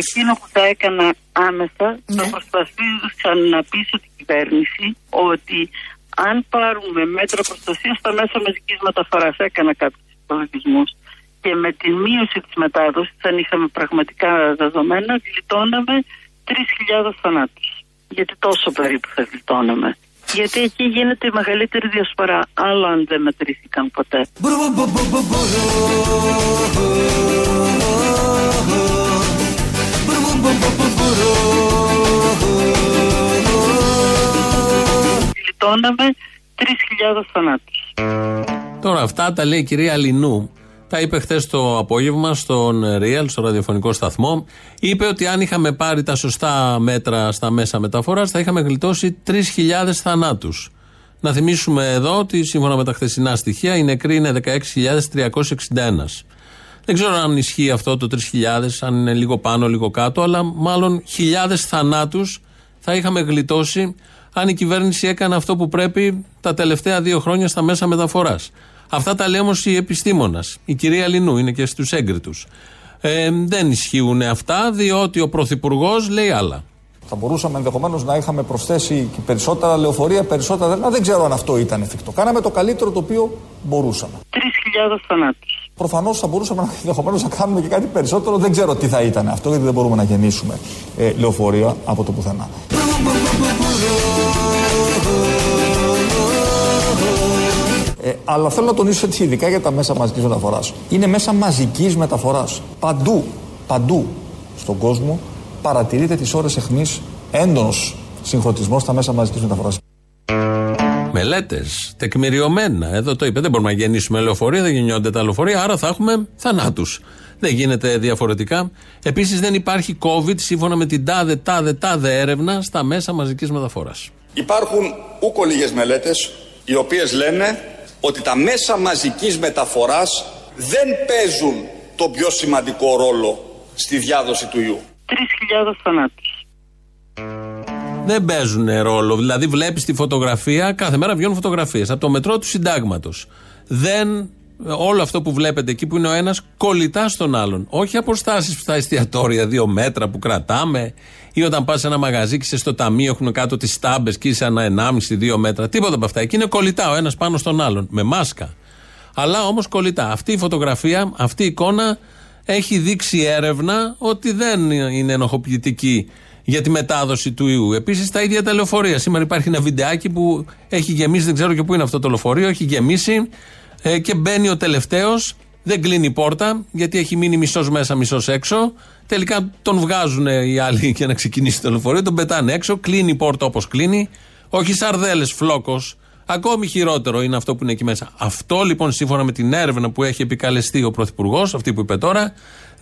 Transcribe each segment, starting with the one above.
Εκείνο που θα έκανα άμεσα Ναι. θα προσπαθήσω να πείσω την κυβέρνηση ότι αν πάρουμε μέτρα προστασίας στα μέσα μαζικής μεταφοράς, έκανα κάποιους υπολογισμούς και με τη μείωση της μετάδοσης, αν είχαμε πραγματικά δεδομένα, γλιτώναμε 3.000 θανάτους. Γιατί τόσο περίπου θα γλιτώναμε. Γιατί εκεί γίνεται η μεγαλύτερη διασπορά, άλλο αν δεν μετρήθηκαν ποτέ. Γλιτώναμε 3.000 θανάτους. Τώρα αυτά τα λέει η κυρία Λινού. Τα είπε χθες το απόγευμα στον Real, στο ραδιοφωνικό σταθμό. Είπε ότι αν είχαμε πάρει τα σωστά μέτρα στα μέσα μεταφοράς, θα είχαμε γλιτώσει 3.000 θανάτους. Να θυμίσουμε εδώ ότι σύμφωνα με τα χθεσινά στοιχεία οι νεκροί είναι 16.361. Δεν ξέρω αν ισχύει αυτό το 3.000, αν είναι λίγο πάνω, λίγο κάτω, αλλά μάλλον χιλιάδες θανάτους θα είχαμε γλιτώσει αν η κυβέρνηση έκανε αυτό που πρέπει τα τελευταία δύο χρόνια στα μέσα μεταφοράς. Αυτά τα λέει όμως η επιστήμονας, η κυρία Λινού, είναι και στους έγκριτους. Ε, δεν ισχύουν αυτά, διότι ο Πρωθυπουργός λέει άλλα. Θα μπορούσαμε ενδεχομένως να είχαμε προσθέσει και περισσότερα λεωφορεία, περισσότερα δρόμια. Δεν ξέρω αν αυτό ήταν εφικτό. Κάναμε το καλύτερο το οποίο μπορούσαμε. 3.000 θανάτους. Προφανώς θα μπορούσαμε ενδεχομένως να κάνουμε και κάτι περισσότερο. Δεν ξέρω τι θα ήταν αυτό, γιατί δεν μπορούμε να γεννήσουμε ε, λεωφορεία από το πουθενά. Ε, αλλά θέλω να τονίσω ότι ειδικά για τα μέσα μαζικής μεταφοράς. Είναι μέσα μαζικής μεταφοράς. Παντού, παντού στον κόσμο παρατηρείται τις ώρες αιχμής έντονος συγχρονισμός στα μέσα μαζικής μεταφοράς. Μελέτες, τεκμηριωμένα. Εδώ το είπε. Δεν μπορούμε να γεννήσουμε λεωφορεία, δεν γεννιόνται τα λεωφορεία, άρα θα έχουμε θανάτους. Δεν γίνεται διαφορετικά. Επίσης δεν υπάρχει COVID σύμφωνα με την τάδε, τάδε, τάδε έρευνα στα μέσα μαζικής μεταφοράς. Υπάρχουν ούκο λίγες μελέτες οι οποίες λένε ότι τα μέσα μαζικής μεταφοράς δεν παίζουν τον πιο σημαντικό ρόλο στη διάδοση του ιού. 3.000 θανάτους. Δεν παίζουν ρόλο. Δηλαδή, βλέπεις τη φωτογραφία, κάθε μέρα βγαίνουν φωτογραφίες από το μετρό του συντάγματος. Δεν. Όλο αυτό που βλέπετε εκεί που είναι ο ένας κολλητά στον άλλον. Όχι αποστάσεις στα εστιατόρια, δύο μέτρα που κρατάμε, ή όταν πας σε ένα μαγαζί και είσαι στο ταμείο, έχουν κάτω τις τάμπες και είσαι ένα 1,5-2 μέτρα. Τίποτα από αυτά. Εκεί είναι κολλητά ο ένας πάνω στον άλλον. Με μάσκα. Αλλά όμως κολλητά. Αυτή η φωτογραφία, αυτή η εικόνα έχει δείξει έρευνα ότι δεν είναι ενοχοποιητική για τη μετάδοση του ιού. Επίσης τα ίδια τα λεωφορεία. Σήμερα υπάρχει ένα βιντεάκι που έχει γεμίσει, δεν ξέρω και πού είναι αυτό το λεωφορείο, έχει γεμίσει ε, και μπαίνει ο τελευταίος. Δεν κλείνει η πόρτα γιατί έχει μείνει μισός μέσα, μισός έξω. Τελικά τον βγάζουν οι άλλοι για να ξεκινήσει το λεωφορείο, τον πετάνε έξω. Κλείνει η πόρτα όπως κλείνει. Όχι σαρδέλες, φλόκος. Ακόμη χειρότερο είναι αυτό που είναι εκεί μέσα. Αυτό λοιπόν σύμφωνα με την έρευνα που έχει επικαλεστεί ο Πρωθυπουργός, αυτή που είπε τώρα,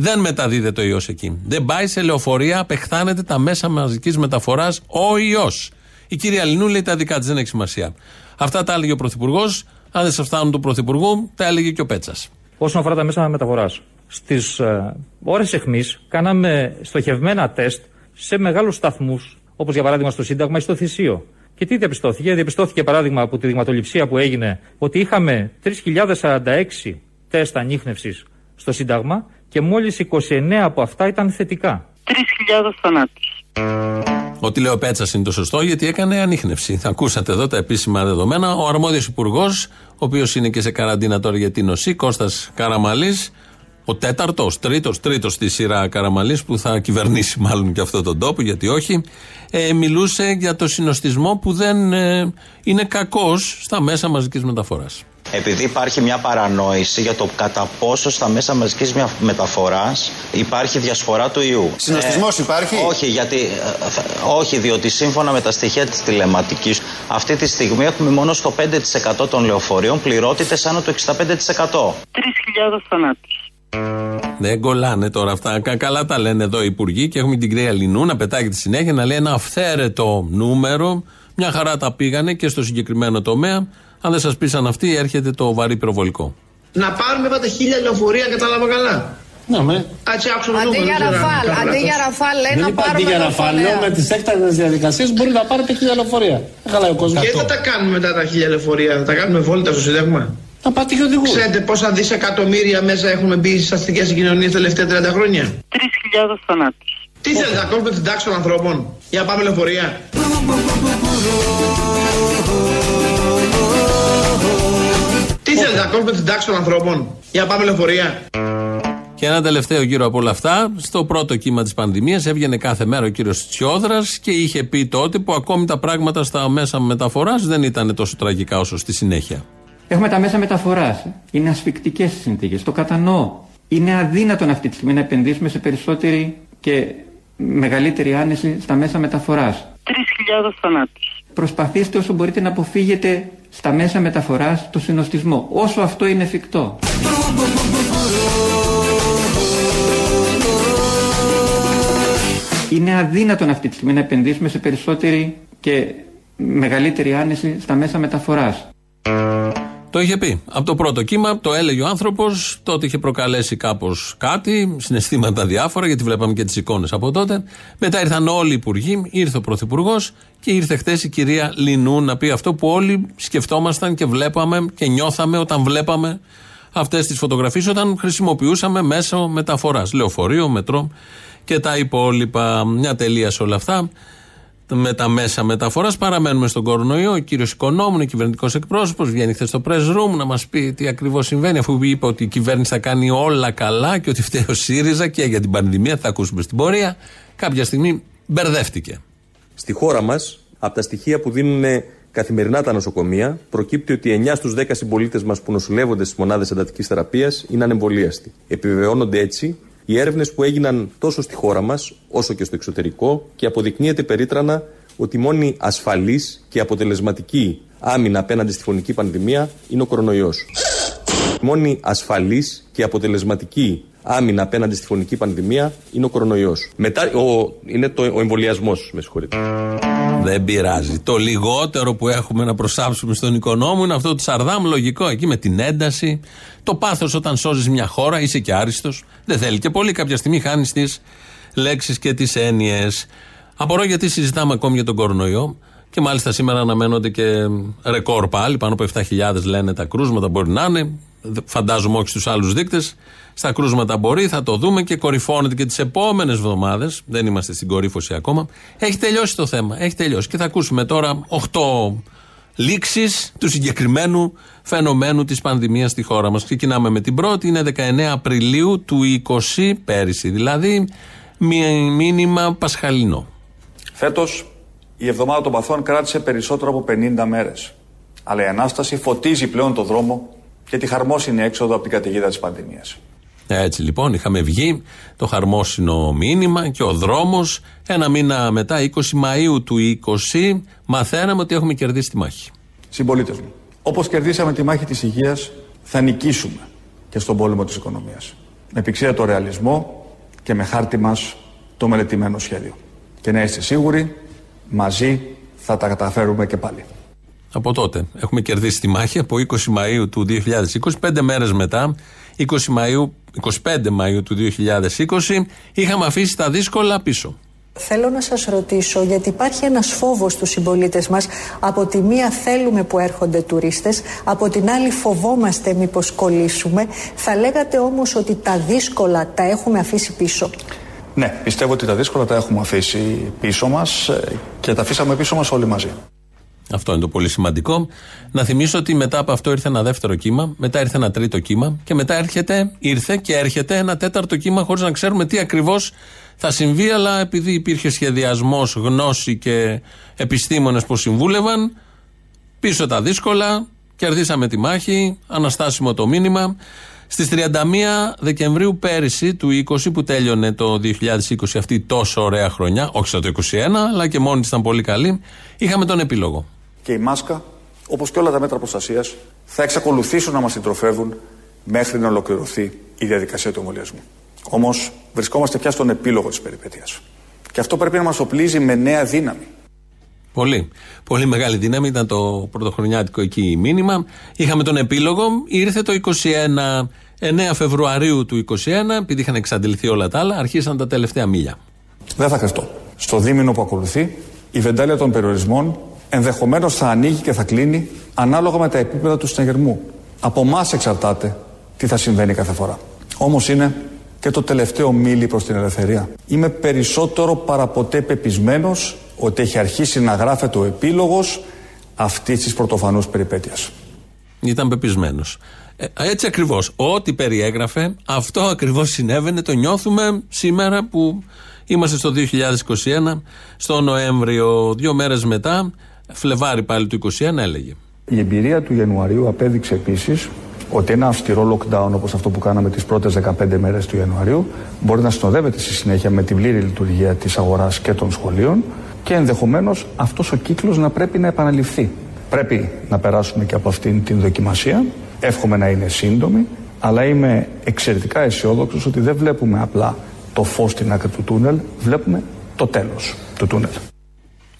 δεν μεταδίδεται ο ιός εκεί. Δεν πάει σε λεωφορεία, απεχθάνεται τα μέσα μαζικής μεταφοράς ο ιός. Η κυρία Λινού λέει τα δικά της, δεν έχει σημασία. Αυτά τα έλεγε ο Πρωθυπουργός. Αν δεν σα φτάνουν του Πρωθυπουργού, τα έλεγε και ο Πέτσας. Όσον αφορά τα μέσα μεταφοράς, στις ε, ώρες αιχμής κάναμε στοχευμένα τεστ σε μεγάλους σταθμούς, όπως για παράδειγμα στο Σύνταγμα ή στο Θησίο. Και τι διαπιστώθηκε, διαπιστώθηκε παράδειγμα από τη δειγματοληψία που έγινε ότι είχαμε 3.046 τεστ ανείχνευσης στο Σύνταγμα και μόλις 29 από αυτά ήταν θετικά. 3.000 θανάτους. Ό,τι λέει ο Πέτσας είναι το σωστό γιατί έκανε ανείχνευση. Θα ακούσατε εδώ τα επίσημα δεδομένα. Ο αρμόδιος υπουργός, ο οποίος είναι και σε καραντίνα τώρα για την νοσή, Κώστας Καραμαλής, ο τέταρτος, τρίτος, τρίτος στη σειρά Καραμαλής που θα κυβερνήσει μάλλον και αυτόν τον τόπο, γιατί όχι, ε, μιλούσε για το συνοστισμό που δεν ε, είναι κακός στα μέσα μαζικής μεταφοράς. Επειδή υπάρχει μια παρανόηση για το κατά πόσο στα μέσα μαζικής μια- μεταφοράς υπάρχει διασφορά του ιού. Συνοστισμός υπάρχει; Όχι, γιατί, ε, θα- όχι, διότι σύμφωνα με τα στοιχεία της τηλεματικής αυτή τη στιγμή έχουμε μόνο στο 5% των λεωφορείων πληρότητες άνω του 65%. 3.000 θανάτους. Δεν κολλάνε τώρα αυτά. Κα- Καλά τα λένε εδώ οι υπουργοί και έχουμε την κυρία Λινού να πετάει τη συνέχεια να λέει ένα αυθαίρετο νούμερο. Μια χαρά τα πήγανε και στο συγκεκριμένο τομέα. Αν δεν σα πείσαν αυτοί, έρχεται το βαρύ πυροβολικό. Να πάρουμε είπατε χίλια λεωφορεία, κατάλαβα καλά. Ναι, με. Έτσι άκουσα το Αντί νούμερο. για δεν ξέρω αν ραφάλ, κάνω αντί λάθος. για ραφάλ λέει Δεν να είπα αντί πάρουμε για ραφάλ. Λέω λεωφορεία. με τι έκτακτε διαδικασίε μπορεί να πάρετε χίλια λεωφορεία. Δεν χαλάει ο κόσμο. Και θα τα κάνουμε μετά τα χίλια λεωφορεία, θα τα κάνουμε βόλτα στο Σύνταγμα. Να πάτε και οδηγού. Ξέρετε πόσα δισεκατομμύρια μέσα έχουμε μπει στι αστικέ συγκοινωνίε τα τελευταία 30 χρόνια. 3.000 θανάτους. Τι θέλετε να κόβετε την τάξη των ανθρώπων για να πάμε λεωφορεία. Τι θέλετε να κόβετε την τάξη των ανθρώπων; Για να πάμε λεωφορεία. Και ένα τελευταίο γύρο από όλα αυτά, στο πρώτο κύμα της πανδημίας έβγαινε κάθε μέρα ο κύριος Τσιόδρας και είχε πει τότε που ακόμη τα πράγματα στα μέσα μεταφοράς δεν ήταν τόσο τραγικά όσο στη συνέχεια. Έχουμε τα μέσα μεταφοράς. Είναι ασφικτικές οι συνθήκες. Το κατανοώ. Είναι αδύνατον αυτή τη στιγμή να επενδύσουμε σε περισσότερη και μεγαλύτερη άνεση στα μέσα μεταφοράς. 3.000 θανάτους. Προσπαθήστε όσο μπορείτε να αποφύγετε στα μέσα μεταφοράς το συνοστισμό, όσο αυτό είναι εφικτό. Είναι αδύνατον αυτή τη στιγμή να επενδύσουμε σε περισσότερη και μεγαλύτερη άνεση στα μέσα μεταφοράς. Το είχε πει. Από το πρώτο κύμα το έλεγε ο άνθρωπος. Τότε είχε προκαλέσει κάπως κάτι, συναισθήματα διάφορα, γιατί βλέπαμε και τις εικόνες από τότε. Μετά ήρθαν όλοι οι υπουργοί, ήρθε ο πρωθυπουργός και ήρθε χθες η κυρία Λινού να πει αυτό που όλοι σκεφτόμασταν και βλέπαμε και νιώθαμε όταν βλέπαμε αυτές τις φωτογραφίες, όταν χρησιμοποιούσαμε μέσω μεταφοράς. Λεωφορείο, μετρό και τα υπόλοιπα. Μια τελεία σε όλα αυτά με τα μέσα μεταφοράς. Παραμένουμε στον κορονοϊό. Ο κύριος Οικονόμου, κυβερνητικός εκπρόσωπος, βγαίνει χθες στο press room να μας πει τι ακριβώς συμβαίνει, αφού είπε ότι η κυβέρνηση θα κάνει όλα καλά και ότι φταίει ο ΣΥΡΙΖΑ και για την πανδημία. Θα ακούσουμε στην πορεία. Κάποια στιγμή μπερδεύτηκε. Στη χώρα μας, από τα στοιχεία που δίνουν καθημερινά τα νοσοκομεία, προκύπτει ότι 9 στους 10 συμπολίτες μας που νοσηλεύονται στις μονάδες εντατικής θεραπείας είναι ανεμβολίαστοι. Επιβεβαιώνονται έτσι οι έρευνες που έγιναν τόσο στη χώρα μας όσο και στο εξωτερικό και αποδεικνύεται περίτρανα ότι η μόνη ασφαλής και αποτελεσματική άμυνα απέναντι στη φωνική πανδημία είναι ο κορονοϊός. Η μόνη ασφαλής και αποτελεσματική άμυνα απέναντι στη φωνική πανδημία είναι ο κορονοϊός. Μετά ο, είναι το, ο εμβολιασμός, με συγχωρείτε. Δεν πειράζει. Το λιγότερο που έχουμε να προσάψουμε στον οικονόμο είναι αυτό το Σαρδάμ, λογικό εκεί με την ένταση. Το πάθος όταν σώζεις μια χώρα, είσαι και άριστος. Δεν θέλει και πολύ. Κάποια στιγμή χάνεις τις λέξεις και τις έννοιες. Απορώ γιατί συζητάμε ακόμη για τον κορονοϊό. Και μάλιστα σήμερα αναμένονται και ρεκόρ πάλι. Πάνω από 7.000 λένε τα κρούσματα μπορεί να είναι. Φαντάζομαι όχι στους άλλους δείκτες. Στα κρούσματα μπορεί, θα το δούμε και κορυφώνεται και τις επόμενες εβδομάδες. Δεν είμαστε στην κορύφωση ακόμα. Έχει τελειώσει το θέμα. Έχει τελειώσει. Και θα ακούσουμε τώρα 8 λήξεις του συγκεκριμένου φαινομένου της πανδημίας στη χώρα μας. Ξεκινάμε με την πρώτη, είναι 19 Απριλίου του 20 πέρυσι. Δηλαδή, μήνυμα πασχαλινό. Φέτος η εβδομάδα των παθών κράτησε περισσότερο από 50 μέρες. Αλλά η ανάσταση φωτίζει πλέον το δρόμο και τη χαρμόσυνη έξοδο από την καταιγίδα της πανδημίας. Έτσι λοιπόν είχαμε βγει το χαρμόσυνο μήνυμα και ο δρόμος ένα μήνα μετά 20 Μαΐου του 20 μαθαίναμε ότι έχουμε κερδίσει τη μάχη. Συμπολίτες μου, όπως κερδίσαμε τη μάχη της υγείας θα νικήσουμε και στον πόλεμο της οικονομίας. Με πηξία το ρεαλισμό και με χάρτη μας το μελετημένο σχέδιο. Και να είστε σίγουροι, μαζί θα τα καταφέρουμε και πάλι. Από τότε. Έχουμε κερδίσει τη μάχη από 20 Μαΐου του 2020, πέντε μέρες μετά 20 Μαΐου, 25 Μαΐου του 2020 είχαμε αφήσει τα δύσκολα πίσω. Θέλω να σας ρωτήσω γιατί υπάρχει ένας φόβος στους συμπολίτες μας. Από τη μία θέλουμε που έρχονται τουρίστες από την άλλη φοβόμαστε μήπως κολλήσουμε. Θα λέγατε όμως ότι τα δύσκολα τα έχουμε αφήσει πίσω. Ναι, πιστεύω ότι τα δύσκολα τα έχουμε αφήσει πίσω μας ε, και τα αφήσαμε πίσω μας όλοι μαζί αυτό είναι το πολύ σημαντικό. Να θυμίσω ότι μετά από αυτό ήρθε ένα δεύτερο κύμα, μετά ήρθε ένα τρίτο κύμα και μετά έρχεται, ήρθε και έρχεται ένα τέταρτο κύμα χωρίς να ξέρουμε τι ακριβώς θα συμβεί, αλλά επειδή υπήρχε σχεδιασμός, γνώση και επιστήμονες που συμβούλευαν, πίσω τα δύσκολα, κερδίσαμε τη μάχη, αναστάσιμο το μήνυμα. Στις 31 Δεκεμβρίου πέρυσι του 20 που τέλειωνε το 2020 αυτή τόσο ωραία χρονιά, όχι στο το 21, αλλά και μόνη ήταν πολύ καλή, είχαμε τον επίλογο και η μάσκα, όπως και όλα τα μέτρα προστασίας, θα εξακολουθήσουν να μας συντροφεύουν μέχρι να ολοκληρωθεί η διαδικασία του εμβολιασμού. Όμως βρισκόμαστε πια στον επίλογο της περιπέτειας. Και αυτό πρέπει να μας οπλίζει με νέα δύναμη. Πολύ. Πολύ μεγάλη δύναμη ήταν το πρωτοχρονιάτικο εκεί μήνυμα. Είχαμε τον επίλογο. Ήρθε το 21. 9 Φεβρουαρίου του 21, επειδή είχαν εξαντληθεί όλα τα άλλα, αρχίσαν τα τελευταία μίλια. Δεν θα χρειαστώ. Στο δίμηνο που ακολουθεί, η βεντάλια των περιορισμών ενδεχομένως θα ανοίγει και θα κλείνει ανάλογα με τα επίπεδα του συναγερμού. Από εμάς εξαρτάται τι θα συμβαίνει κάθε φορά. Όμως είναι και το τελευταίο μίλι προς την ελευθερία. Είμαι περισσότερο παραποτέ πεπισμένος ότι έχει αρχίσει να γράφεται ο επίλογος αυτής της πρωτοφανούς περιπέτειας. Ήταν πεπισμένος. Ε, έτσι ακριβώς. Ό,τι περιέγραφε, αυτό ακριβώς συνέβαινε. Το νιώθουμε σήμερα που είμαστε στο 2021, στο Νοέμβριο, δύο μέρες μετά, Φλεβάρι πάλι του 2021, έλεγε. Η εμπειρία του Ιανουαρίου απέδειξε επίσης ότι ένα αυστηρό lockdown όπως αυτό που κάναμε τις πρώτες 15 μέρες του Ιανουαρίου μπορεί να συνοδεύεται στη συνέχεια με την πλήρη λειτουργία της αγοράς και των σχολείων και ενδεχομένως αυτός ο κύκλος να πρέπει να επαναληφθεί. Πρέπει να περάσουμε και από αυτήν την δοκιμασία. Εύχομαι να είναι σύντομη, αλλά είμαι εξαιρετικά αισιόδοξος ότι δεν βλέπουμε απλά το φως στην άκρη του τούνελ, βλέπουμε το τέλος του τούνελ.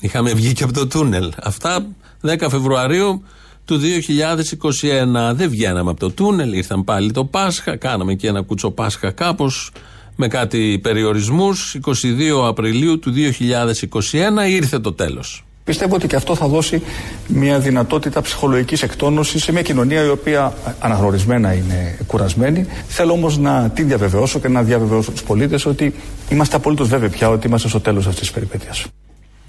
Είχαμε βγει και από το τούνελ. Αυτά 10 Φεβρουαρίου του 2021. Δεν βγαίναμε από το τούνελ, ήρθαν πάλι το Πάσχα, κάναμε και ένα κουτσο Πάσχα κάπως με κάτι περιορισμούς. 22 Απριλίου του 2021 ήρθε το τέλος. Πιστεύω ότι και αυτό θα δώσει μια δυνατότητα ψυχολογικής εκτόνωσης σε μια κοινωνία η οποία αναγνωρισμένα είναι κουρασμένη. Θέλω όμως να την διαβεβαιώσω και να διαβεβαιώσω τους πολίτες ότι είμαστε απολύτως βέβαιοι πια ότι είμαστε στο τέλος αυτής της περιπέτειας.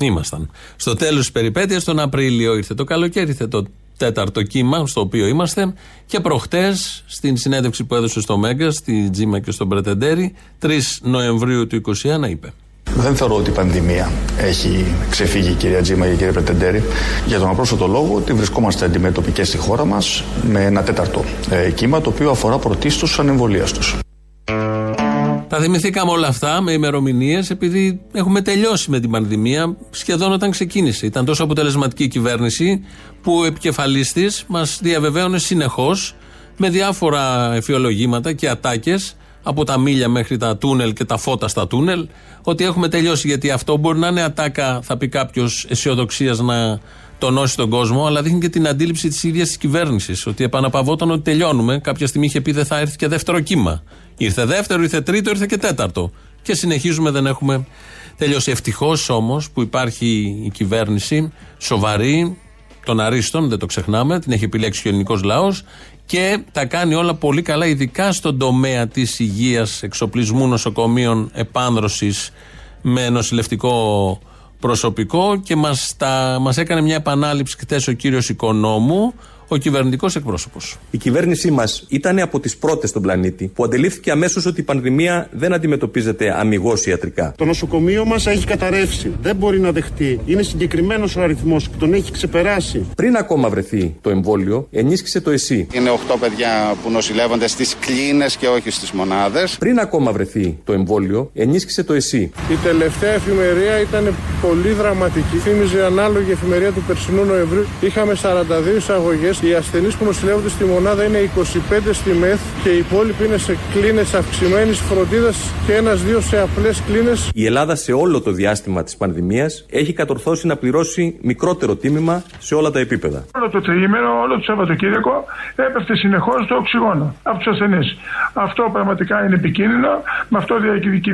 Ήμασταν. Στο τέλος της περιπέτειας, τον Απρίλιο ήρθε το καλοκαίρι, ήρθε το τέταρτο κύμα στο οποίο είμαστε και προχτές στην συνέντευξη που έδωσε στο Μέγκα, στη Τζίμα και στον Πρετεντέρη, 3 Νοεμβρίου του 2021 είπε. Δεν θεωρώ ότι η πανδημία έχει ξεφύγει, κυρία Τζίμα και κύριε Πρετεντέρη, για τον απρόσωτο λόγο ότι βρισκόμαστε αντιμέτωποι και στη χώρα μας με ένα τέταρτο ε, κύμα, το οποίο αφορά πρωτίστως τους ανεμβολίαστου. Τα θυμηθήκαμε όλα αυτά με ημερομηνίες επειδή έχουμε τελειώσει με την πανδημία σχεδόν όταν ξεκίνησε. Ήταν τόσο αποτελεσματική η κυβέρνηση που επικεφαλής της μας διαβεβαίωνε συνεχώς με διάφορα εφιολογήματα και ατάκες από τα μίλια μέχρι τα τούνελ και τα φώτα στα τούνελ ότι έχουμε τελειώσει γιατί αυτό μπορεί να είναι ατάκα θα πει κάποιος αισιοδοξίας να τονώσει τον κόσμο αλλά δείχνει και την αντίληψη της ίδιας της κυβέρνησης ότι επαναπαυόταν ότι τελειώνουμε κάποια στιγμή είχε πει δεν θα έρθει και δεύτερο κύμα ήρθε δεύτερο, ήρθε τρίτο, ήρθε και τέταρτο. Και συνεχίζουμε δεν έχουμε τελειώσει. Ευτυχώς όμως που υπάρχει η κυβέρνηση σοβαρή των αρίστων, δεν το ξεχνάμε, την έχει επιλέξει ο ελληνικός λαός και τα κάνει όλα πολύ καλά, ειδικά στον τομέα της υγείας, εξοπλισμού νοσοκομείων, επάνδρωσης με νοσηλευτικό προσωπικό. Και μας, τα, μας έκανε μια επανάληψη χθε ο κύριος Οικονόμου ο κυβερνητικός εκπρόσωπος. Η κυβέρνησή μας ήταν από τις πρώτες στον πλανήτη που αντιλήφθηκε αμέσως ότι η πανδημία δεν αντιμετωπίζεται αμυγός ιατρικά. Το νοσοκομείο μας έχει καταρρεύσει. Δεν μπορεί να δεχτεί. Είναι συγκεκριμένος ο αριθμός και τον έχει ξεπεράσει. Πριν ακόμα βρεθεί το εμβόλιο, ενίσχυσε το ΕΣΥ. Είναι 8 παιδιά που νοσηλεύονται στις κλίνες και όχι στις μονάδες. Πριν ακόμα βρεθεί το εμβόλιο, ενίσχυσε το ΕΣΥ. Η τελευταία εφημερία ήταν πολύ δραματική. Θύμιζε ανάλογη εφημερία του περσινού Νοεμβρίου. Είχαμε 42 εισαγωγές οι ασθενείς που νοσηλεύονται στη μονάδα είναι 25 στη ΜΕΘ και οι υπόλοιποι είναι σε κλίνες αυξημένης φροντίδας και ένα-δύο σε απλές κλίνες. Η Ελλάδα σε όλο το διάστημα της πανδημίας έχει κατορθώσει να πληρώσει μικρότερο τίμημα σε όλα τα επίπεδα. Όλο το τριήμερο, όλο το Σαββατοκύριακο έπεφτε συνεχώς το οξυγόνο από τους ασθενείς. Αυτό πραγματικά είναι επικίνδυνο. Με αυτό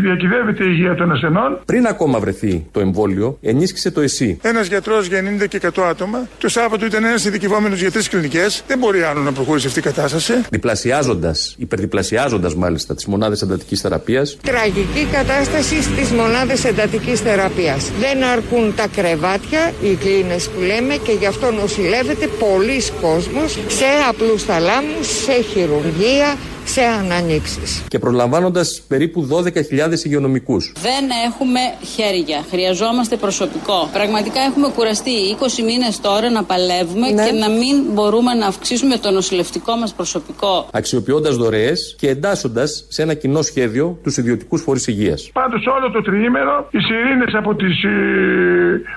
διακυδεύεται η υγεία των ασθενών. Πριν ακόμα βρεθεί το εμβόλιο, ενίσχυσε το ΕΣΥ. Ένας γιατρός για 90 και 100 άτομα. Το Σάββατο ήταν ένας ειδικευόμενος για τρεις κλινικές. Δεν μπορεί άλλο να προχωρήσει αυτή η κατάσταση. Διπλασιάζοντας, υπερδιπλασιάζοντας μάλιστα τις μονάδες εντατικής θεραπείας. Τραγική κατάσταση στις μονάδες εντατικής θεραπείας. Δεν αρκούν τα κρεβάτια, οι κλίνες που λέμε, και γι' αυτό νοσηλεύεται πολλοί κόσμος σε απλούς θαλάμους, σε χειρουργία, σε ανανοίξεις. Και προλαμβάνοντας περίπου 12.000 υγειονομικούς. Δεν έχουμε χέρια. Χρειαζόμαστε προσωπικό. Πραγματικά έχουμε κουραστεί 20 μήνες τώρα να παλεύουμε ναι. και να μην μπορούμε να αυξήσουμε το νοσηλευτικό μας προσωπικό. Αξιοποιώντας δωρεές και εντάσσοντας σε ένα κοινό σχέδιο τους ιδιωτικούς φορείς υγείας. Πάντως όλο το τριήμερο οι σιρήνες από τις ε,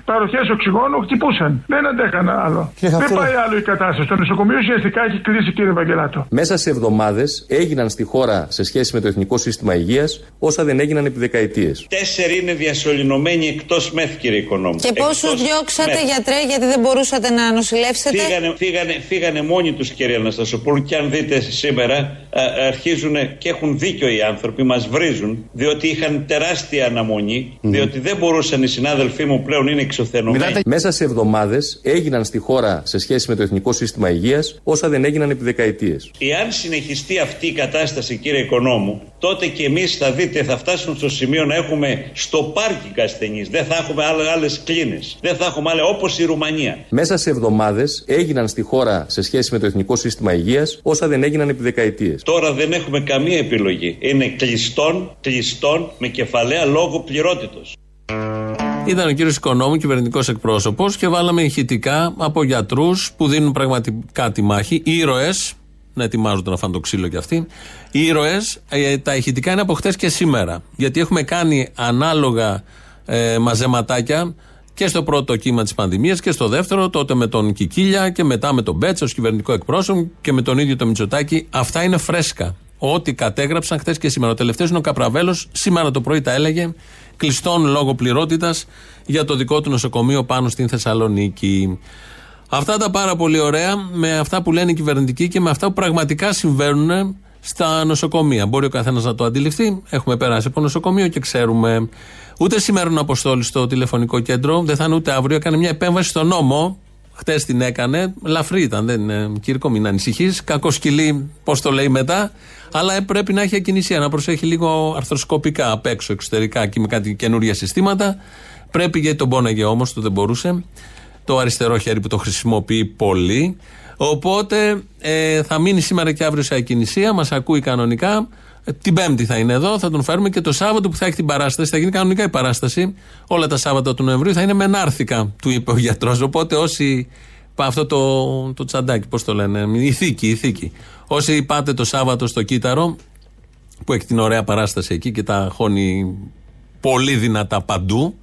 παροχές οξυγόνου χτυπούσαν. Δεν αντέχαν άλλο. Δεν πάει άλλο η κατάσταση. Το νοσοκομείο ουσιαστικά έχει κλείσει, κύριε Βαγγελάτο. Μέσα σε εβδομάδες έγιναν στη χώρα σε σχέση με το Εθνικό Σύστημα Υγείας όσα δεν έγιναν επί δεκαετίες. Τέσσερι είναι διασωληνωμένοι εκτός ΜΕΘ, κύριε Οικονόμου. Και πόσου διώξατε, μεθ. γιατρέ, γιατί δεν μπορούσατε να νοσηλεύσετε; Φύγανε, φύγανε, φύγανε μόνοι τους, κύριε Αναστασοπούλου, και αν δείτε σήμερα, α, αρχίζουν και έχουν δίκιο οι άνθρωποι, μας βρίζουν, διότι είχαν τεράστια αναμονή, mm. διότι δεν μπορούσαν οι συνάδελφοί μου πλέον είναι εξωθενωμένοι. Μέσα σε εβδομάδες έγιναν στη χώρα σε σχέση με το Εθνικό Σύστημα Υγείας όσα δεν έγιναν επί δεκαετίες. Εάν συνεχιστεί αυτή η κατάσταση κύριε Οικονόμου, τότε και εμείς θα δείτε θα φτάσουμε στο σημείο να έχουμε στο πάρκι ασθενείς. Δεν θα έχουμε άλλες κλίνες. Δεν θα έχουμε άλλες όπως η Ρουμανία. Μέσα σε εβδομάδες έγιναν στη χώρα σε σχέση με το Εθνικό Σύστημα Υγείας όσα δεν έγιναν επί δεκαετίες. Τώρα δεν έχουμε καμία επιλογή. Είναι κλειστών, κλειστών με κεφαλαία λόγω πληρότητος. Ήταν ο κύριος Οικονόμου, κυβερνητικός εκπρόσωπος, και βάλαμε ηχητικά από γιατρούς που δίνουν πραγματικά τη μάχη, ήρωες. Να ετοιμάζονται να φάνε το ξύλο κι αυτοί. Οι ήρωες, ε, τα ηχητικά είναι από χτε και σήμερα. Γιατί έχουμε κάνει ανάλογα ε, μαζεματάκια και στο πρώτο κύμα της πανδημίας και στο δεύτερο, τότε με τον Κικίλια και μετά με τον Μπέτσα ως κυβερνητικό εκπρόσωπο και με τον ίδιο το Μητσοτάκι. Αυτά είναι φρέσκα. Ό,τι κατέγραψαν χθες και σήμερα. Ο τελευταίος είναι ο Καπραβέλος. Σήμερα το πρωί τα έλεγε κλειστών λόγω πληρότητας για το δικό του νοσοκομείο πάνω στην Θεσσαλονίκη. Αυτά τα πάρα πολύ ωραία με αυτά που λένε οι κυβερνητικοί και με αυτά που πραγματικά συμβαίνουν στα νοσοκομεία. Μπορεί ο καθένας να το αντιληφθεί. Έχουμε περάσει από νοσοκομείο και ξέρουμε. Ούτε σήμερα ο Αποστόλη στο τηλεφωνικό κέντρο, δεν θα είναι ούτε αύριο. Έκανε μια επέμβαση στο νόμο. Χτες την έκανε. Λαφρύ ήταν, δεν είναι. Κύρκο, μην ανησυχείς. Κακό σκυλί, πώς το λέει μετά. Αλλά πρέπει να έχει ακινησία, να προσέχει λίγο αρθροσκοπικά απ' έξω, εξωτερικά και με κάτι καινούργια συστήματα. Πρέπει γιατί τον πόναγε όμως, το δεν μπορούσε. Το αριστερό χέρι που το χρησιμοποιεί πολύ. Οπότε ε, θα μείνει σήμερα και αύριο σε ακινησία, μας ακούει κανονικά. Ε, την Πέμπτη θα είναι εδώ, θα τον φέρουμε και το Σάββατο που θα έχει την παράσταση. Θα γίνει κανονικά η παράσταση. Όλα τα Σάββατα του Νοεμβρίου θα είναι με νάρθηκα, του είπε ο γιατρός. Οπότε όσοι. Αυτό το, το τσαντάκι, πώς το λένε, η θήκη, η θήκη. Όσοι πάτε το Σάββατο στο Κύτταρο, που έχει την ωραία παράσταση εκεί και τα χώνει πολύ δυνατά παντού,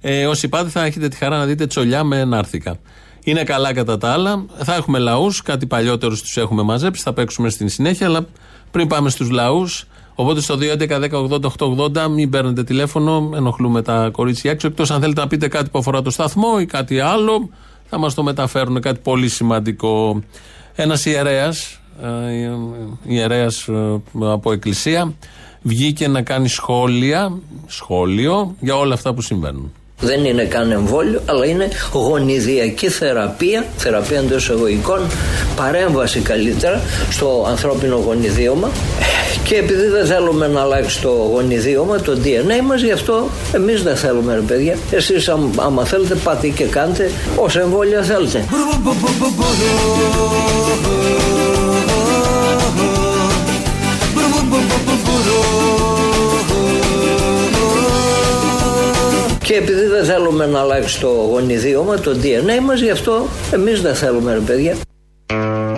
ε, όσοι πάτε θα έχετε τη χαρά να δείτε τσολιά με ενάρθηκα. Είναι καλά κατά τα άλλα. Θα έχουμε λαούς, κάτι παλιότερους τους έχουμε μαζέψει, θα παίξουμε στην συνέχεια, αλλά πριν πάμε στους λαούς, οπότε στο 2.11.10.80.880 μην παίρνετε τηλέφωνο, ενοχλούμε τα κορίτσια έξω. Εκτός αν θέλετε να πείτε κάτι που αφορά το σταθμό ή κάτι άλλο, θα μας το μεταφέρουν κάτι πολύ σημαντικό. Ένας ιερέας, ε, ιερέας ε, από εκκλησία βγήκε να κάνει σχόλια, σχόλιο για όλα αυτά που συμβαίνουν. Δεν είναι καν εμβόλιο, αλλά είναι γονιδιακή θεραπεία, θεραπεία εντός εισαγωγικών, παρέμβαση καλύτερα στο ανθρώπινο γονιδίωμα. Και επειδή δεν θέλουμε να αλλάξει το γονιδίωμα, το DNA μας, γι' αυτό εμείς δεν θέλουμε, ρε παιδιά. Εσείς, άμα θέλετε, πάτε και κάντε όσα εμβόλια θέλετε. Και επειδή δεν θέλουμε να αλλάξει το γονιδίωμα, το DNA μας, γι' αυτό εμείς δεν θέλουμε, ρε παιδιά.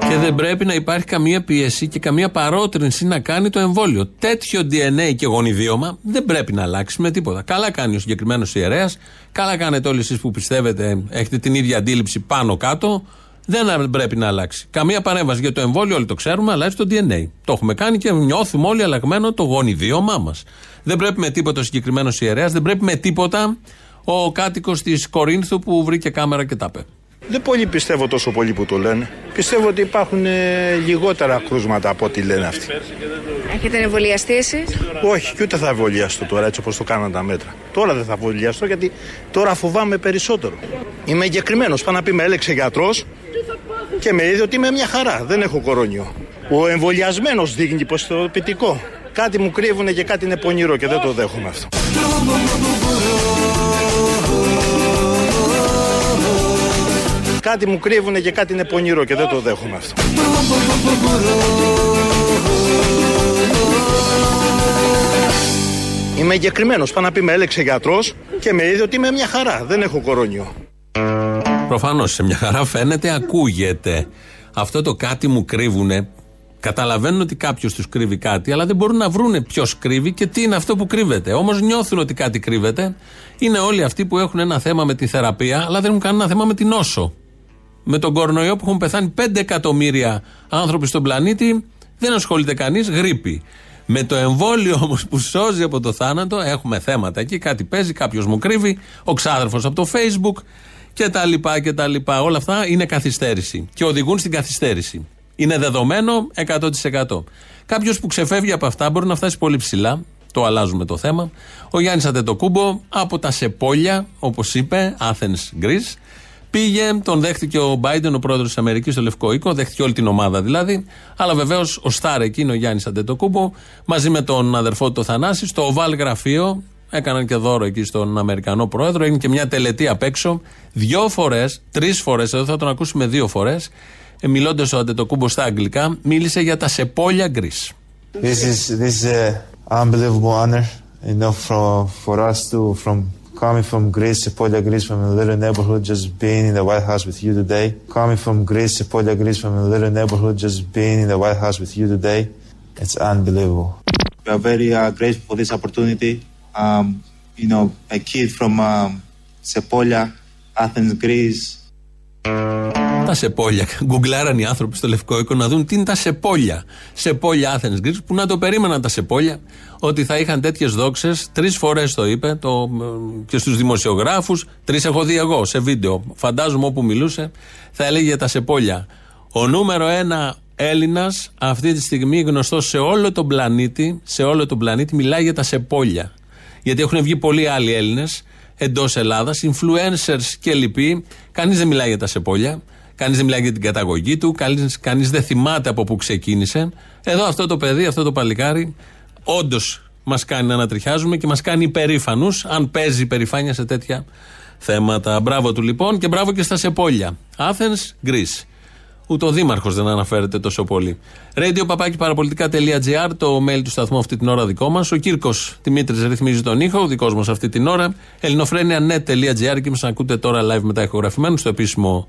Και δεν πρέπει να υπάρχει καμία πίεση και καμία παρότρινση να κάνει το εμβόλιο. Τέτοιο DNA και γονιδίωμα δεν πρέπει να αλλάξει με τίποτα. Καλά κάνει ο συγκεκριμένος ιερέας, καλά κάνετε όλοι εσείς που πιστεύετε, έχετε την ίδια αντίληψη πάνω κάτω. Δεν πρέπει να αλλάξει. Καμία παρέμβαση για το εμβόλιο, όλοι το ξέρουμε, αλλάζει το DNA. Το έχουμε κάνει και νιώθουμε όλοι αλλαγμένο το γονιδίωμά μας. Δεν πρέπει με τίποτα ο συγκεκριμένος ιερέας, δεν πρέπει με τίποτα ο κάτοικος της Κορίνθου που βρήκε κάμερα και τα πέ. Δεν πολύ πιστεύω τόσο πολύ που το λένε. Πιστεύω ότι υπάρχουν ε, λιγότερα κρούσματα από ό,τι λένε αυτοί. Έχετε εμβολιαστεί εσείς, Όχι, και ούτε θα εμβολιαστώ τώρα έτσι όπως το κάναν τα μέτρα. Τώρα δεν θα εμβολιαστώ γιατί τώρα φοβάμαι περισσότερο. Είμαι εγκεκριμένος. Πάνω να πει με έλεξε γιατρός και με είδε ότι είμαι μια χαρά. Δεν έχω κορώνιο. Ο εμβολιασμένος δείχνει πιστοποιητικό. Κάτι μου κρύβουν και κάτι είναι πονηρό και δεν το δέχομαι αυτό. Κάτι μου κρύβουν και κάτι είναι πονηρό και δεν το δέχομαι αυτό. Είμαι εγκεκριμένος. Πάνω να πει με έλεξε γιατρός και με είδε ότι είμαι μια χαρά. Δεν έχω κορώνιο. Προφανώς σε μια χαρά φαίνεται, ακούγεται. Αυτό το κάτι μου κρύβουνε. Καταλαβαίνουν ότι κάποιος τους κρύβει κάτι, αλλά δεν μπορούν να βρούνε ποιος κρύβει και τι είναι αυτό που κρύβεται. Όμως νιώθουν ότι κάτι κρύβεται. Είναι όλοι αυτοί που έχουν ένα θέμα με τη θεραπεία, αλλά δεν έχουν κανένα θέμα με την νόσο. Με τον κορονοϊό που έχουν πεθάνει 5 εκατομμύρια άνθρωποι στον πλανήτη, δεν ασχολείται κανείς, γρήπη. Με το εμβόλιο όμως που σώζει από το θάνατο, έχουμε θέματα εκεί. Κάτι παίζει, κάποιος μου κρύβει, ο ξάδερφος από το Facebook και τα λοιπά και τα λοιπά. Όλα αυτά είναι καθυστέρηση και οδηγούν στην καθυστέρηση. Είναι δεδομένο 100%. Κάποιος που ξεφεύγει από αυτά μπορεί να φτάσει πολύ ψηλά. Το αλλάζουμε το θέμα. Ο Γιάννης Αντετοκούμπο από τα Σεπόλια, όπως είπε, Athens, Greece, Πήγε, τον δέχτηκε ο Μπάιντεν, ο πρόεδρος της Αμερικής, στο Λευκό Οίκο, δέχτηκε όλη την ομάδα δηλαδή. Αλλά βεβαίως ο Στάρ εκείνο, ο Γιάννης Αντετοκούμπο, μαζί με τον αδερφό του Θανάση, στο οβάλ γραφείο, έκαναν και δώρο εκεί στον Αμερικανό πρόεδρο. Έγινε και μια τελετή απ' έξω. Δύο φορές, τρεις φορές, εδώ θα τον ακούσουμε δύο φορές, ε, μιλώντας ο Αντετοκούμπο στα αγγλικά, μίλησε για τα σεπόλια γκρι. This is, this is a unbelievable honor, you know, for, for us to, from coming from Greece, Sepolia Greece, from a little neighborhood, just being in the White House with you today. Coming from Greece, Sepolia Greece, from a little neighborhood, just being in the White House with you today. It's unbelievable. We are very uh, grateful for this opportunity. Um, you know, a kid from um, Sepolia, Athens, Greece. Τα σεπόλια. Γκουγκλάραν οι άνθρωποι στο Λευκό Οίκο να δουν τι είναι τα σεπόλια. Σεπόλια Athens Greece που να το περίμεναν τα σεπόλια ότι θα είχαν τέτοιες δόξες. Τρεις φορές το είπε το, και στους δημοσιογράφους. Τρεις έχω δει εγώ σε βίντεο. Φαντάζομαι όπου μιλούσε θα έλεγε για τα σεπόλια. Ο νούμερο ένα Έλληνας αυτή τη στιγμή γνωστός σε όλο τον πλανήτη, σε όλο τον πλανήτη μιλάει για τα σεπόλια. Γιατί έχουν βγει πολλοί άλλοι Έλληνες εντός Ελλάδας, influencers και λοιποί. Κανείς δεν μιλάει για τα σεπόλια. Κανείς δεν μιλάει για την καταγωγή του. Κανείς δεν θυμάται από πού ξεκίνησε. Εδώ αυτό το παιδί, αυτό το παλικάρι, όντως μας κάνει να ανατριχιάζουμε και μας κάνει υπερήφανους, αν παίζει υπερηφάνεια σε τέτοια θέματα. Μπράβο του λοιπόν και μπράβο και στα σεπόλια. Athens, Greece. Ούτε ο Δήμαρχος δεν αναφέρεται τόσο πολύ. Radio παπάκι παραπολιτικά.gr, το mail του σταθμού αυτή την ώρα δικό μας. Ο Κύρκος Δημήτρης ρυθμίζει τον ήχο, ο δικός μας αυτή την ώρα. ελληνοφρένια.net.gr και μας ακούτε τώρα live μετά ηχογραφημένου στο επίσημο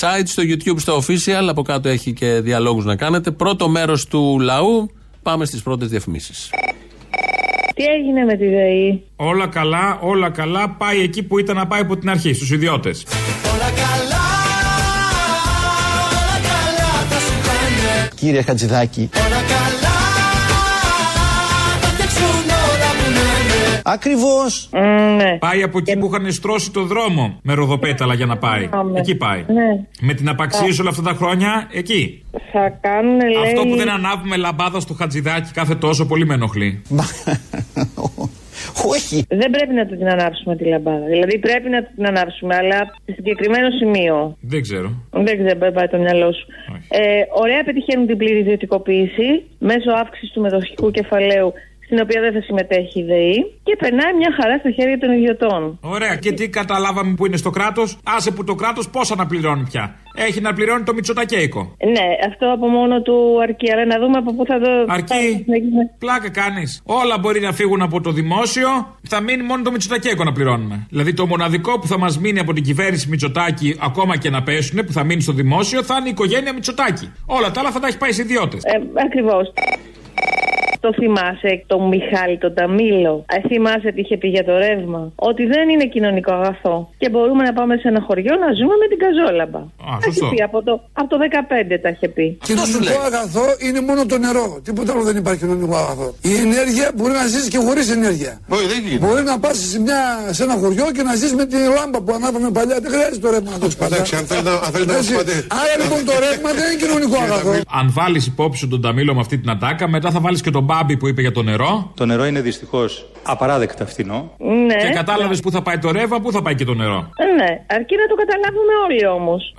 site, στο YouTube, στο official. Από κάτω έχει και διαλόγους να κάνετε. Πρώτο μέρος του λαού. Πάμε στις πρώτες διαφημίσεις. Τι έγινε με τη ΔΕΗ; Όλα καλά, όλα καλά. Πάει εκεί που ήταν να πάει από την αρχή, στους ιδιώτες. Κύριε Χατζηδάκη. Ακριβώς. ναι. Πάει από εκεί που είχαν στρώσει το δρόμο με ροδοπέταλα για να πάει. Εκεί πάει. Ναι. Με την απαξίωση όλα αυτά τα χρόνια, εκεί. Θα κάνουν, λέει... Αυτό που δεν ανάβουμε λαμπάδα στο χατζηδάκι κάθε τόσο πολύ με ενοχλεί. Όχι. Δεν πρέπει να του την ανάψουμε τη λαμπάδα. Δηλαδή πρέπει να του την ανάψουμε, αλλά σε συγκεκριμένο σημείο. Δεν ξέρω. Δεν ξέρω, δεν πάει το μυαλό σου. Ε, ωραία πετυχαίνουν την πλήρη ιδιωτικοποίηση μέσω αύξησης του μετοχικού κεφαλαίου στην οποία δεν θα συμμετέχει η ΔΕΗ και περνάει μια χαρά στα χέρια των ιδιωτών. Ωραία, και τι καταλάβαμε που είναι στο κράτος; Άσε που το κράτος πόσα να πληρώνει πια. Έχει να πληρώνει το Μητσοτακέικο. Ναι, αυτό από μόνο του αρκεί. Αλλά να δούμε από πού θα το. Αρκεί. Πλάκα κάνεις. Όλα μπορεί να φύγουν από το δημόσιο. Θα μείνει μόνο το Μητσοτακέικο να πληρώνουμε. Δηλαδή το μοναδικό που θα μας μείνει από την κυβέρνηση Μητσοτάκη, ακόμα και να πέσουν, που θα μείνει στο δημόσιο, θα είναι η οικογένεια Μητσοτάκη. Όλα τα άλλα θα τα έχει πάει σε ιδιώτες. Ε, Ακριβώς. Το θυμάσαι, τον Μιχάλη, τον Ταμίλο; Ε, θυμάσαι τι είχε πει για το ρεύμα; Ότι δεν είναι κοινωνικό αγαθό. Και μπορούμε να πάμε σε ένα χωριό να ζούμε με την καζόλαμπα. Α, Τα είχε πει από το, από το 15 τα είχε πει. Κοινωνικό αγαθό είναι μόνο το νερό. Τίποτα άλλο δεν υπάρχει κοινωνικό αγαθό. Η ενέργεια μπορεί να ζήσει και χωρίς ενέργεια. Όχι, δεν γίνεται. Μπορεί να πας σε, μια- σε ένα χωριό και να ζήσει με τη λάμπα που ανάβαμε παλιά. Δεν χρειάζεται το ρεύμα να το έχει Εντάξει, αν θέλετε αν θέλετε να Έτσι. σου πάτε. Άρα λοιπόν το ρεύμα δεν είναι κοινωνικό αγαθό. Αν βάλεις υπόψη σου τον Ταμίλο με αυτή την ατάκα, μετά θα βάλεις και τον Μπάμπη που είπε για το νερό. Το νερό είναι δυστυχώς απαράδεκτα φθηνό. Ναι. Και κατάλαβες πού θα πάει το ρεύμα, πού θα πάει και το νερό. Ε, Ναι, αρκεί να το καταλάβουμε όλοι όμως.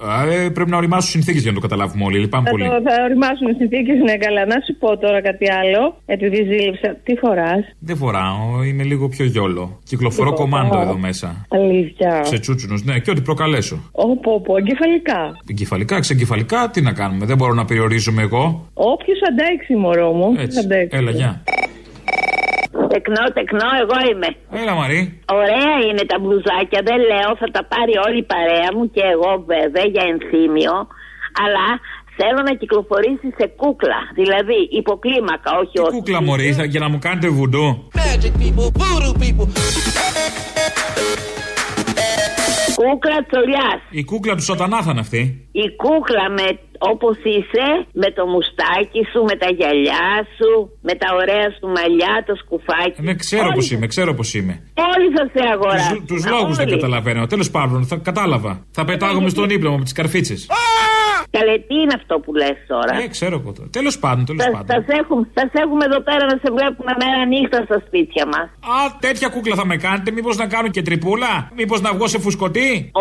Ε, πρέπει να οριμάσουν συνθήκες για να το καταλάβουμε όλοι. Λυπάμαι Θα, πολύ. το, θα οριμάσουν οι συνθήκες, ναι, καλά. Να σου πω τώρα κάτι άλλο, επειδή ζήλεψα. Τι φοράς, Δεν φοράω, είμαι λίγο πιο γιόλο. Κυκλοφορώ Τίποτα. κομμάντο εδώ μέσα. αλήθεια. Σε τσούτσουνους, ναι, και ό,τι προκαλέσω. Όπω, πω, εγκεφαλικά. Εγκεφαλικά, ξεγκεφαλικά, τι να κάνουμε. Δεν μπορώ να περιορίζομαι εγώ. Όποιος αντέξει, μωρό μου. Έτσι. Αντέξει. Έλα, γεια. Τεκνό, τεκνό, εγώ είμαι. Έλα, Μαρή. Ωραία είναι τα μπλουζάκια, δεν λέω, θα τα πάρει όλη η παρέα μου και εγώ βέβαια για ενθύμιο. Αλλά θέλω να κυκλοφορήσει σε κούκλα, δηλαδή υποκλίμακα, όχι Τι όχι. κούκλα, Μωρή, θα- για να μου κάνετε βουντού. Magic people, voodoo people. Κούκλα τσολιά. Η κούκλα του Σατανά θα είναι αυτή. Η κούκλα με όπως είσαι, με το μουστάκι σου, με τα γυαλιά σου, με τα ωραία σου μαλλιά, το σκουφάκι. Ναι, ξέρω Όλοι πώς θα- είμαι, ξέρω πώς είμαι. Όλοι θα σε αγοράσουν. Τους λόγους δεν καταλαβαίνω. Τέλος πάντων, θα κατάλαβα. Θα πετάγομαι στον ύπνο μου με τις καρφίτσες. Καλέ, τι είναι αυτό που λες τώρα; Ε, ξέρω εγώ τώρα. Τέλος πάντων, τέλος πάντων. Θα έχουμε, σας έχουμε εδώ πέρα να σε βλέπουμε μέρα νύχτα στα σπίτια μας. Α, τέτοια κούκλα θα με κάνετε. Μήπως να κάνω και τρυπούλα; Μήπως να βγω σε φουσκωτή;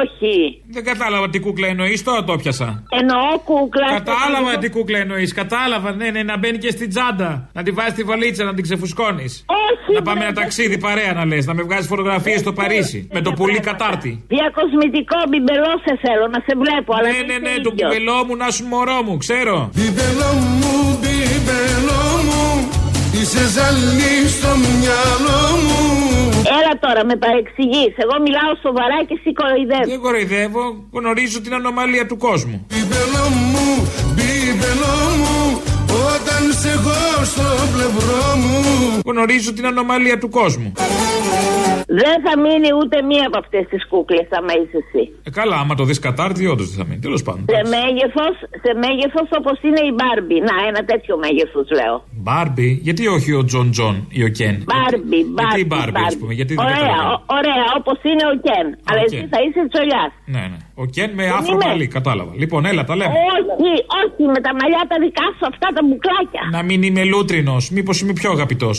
Όχι. Δεν κατάλαβα τι κούκλα εννοείς, τώρα το πιασα. Εννοώ κούκλα. Κατάλαβα τι κούκλα εννοείς. Κατάλαβα, ναι, ναι, να μπαίνει και στην τσάντα. Να τη βάζεις στη βαλίτσα, να την ξεφουσκώνεις. Όχι. Να πάμε ένα ταξίδι παρέα να λες. Να με βγάζεις φωτογραφίες στο Παρίσι. Με το πουλί κατάρτι. Διακοσμητικό μπιμπελό σε θέλω να σε βλέπω. Αλλά Ναι, ναι, ναι, το μπιμπελό μου να σου μωρό μου, ξέρω. Μπιμπελό μου, μπιμπελό μου Είσαι ζαλή στο μυαλό μου Έλα τώρα, με παρεξηγείς. Εγώ μιλάω σοβαρά και εσύ κοροϊδεύεις. Δεν κοροϊδεύω, γνωρίζω την ανομαλία του κόσμου. Μπιμπελό μου, μπιμπελό μου Όταν σε έχω στο πλευρό μου Γνωρίζω την ανομαλία του κόσμου. Δεν θα μείνει ούτε μία από αυτές τις κούκλες, άμα είσαι εσύ. Ε, καλά, άμα το δεις κατάρτι, όντως δεν θα μείνει. Τέλος πάντων. Σε μέγεθος σε μέγεθος όπως είναι η Μπάρμπι. Να, ένα τέτοιο μέγεθος λέω. Μπάρμπι, γιατί όχι ο Τζον Τζον ή ο Κεν; Μπάρμπι, Γιατί η Μπάρμπι. Μπάρμπι, ας πούμε, γιατί δεν Ωραία, καταλαβαίνω. ο- ωραία, όπως είναι ο Κεν. Αλλά ο εσύ Κεν. θα είσαι τσολιάς. Ναι, ναι. Ο Κεν με Δεν άφρο είμαι. μαλλί, κατάλαβα. Λοιπόν, έλα, τα λέμε. Όχι, όχι, με τα μαλλιά τα δικά σου αυτά τα μπουκλάκια. Να μην είμαι λούτρινος, μήπως είμαι πιο αγαπητός.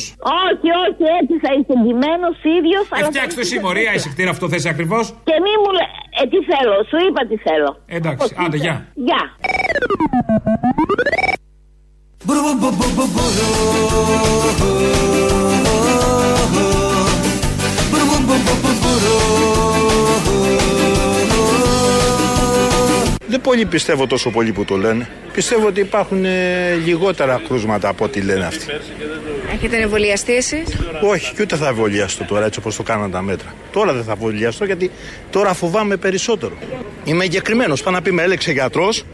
Όχι, όχι, έτσι θα είσαι ντυμένος ίδιος. Ε, φτιάξτε εσύ, Μωρία, εισηκτήρα αυτό θες ακριβώς; Και μη μου λέ. Ε, τι θέλω, σου είπα τι θέλω. Εντάξει, άντε, γεια. Γεια. Δεν πολύ πιστεύω τόσο πολύ που το λένε. Πιστεύω ότι υπάρχουν ε, λιγότερα κρούσματα από ό,τι λένε αυτοί. Έχετε εμβολιαστεί εσείς; Όχι, και ούτε θα εμβολιαστώ τώρα έτσι όπως το κάναν τα μέτρα. Τώρα δεν θα εμβολιαστώ γιατί τώρα φοβάμαι περισσότερο. Είμαι εγκεκριμένος. Πάνω να πει με έλεξε γιατρός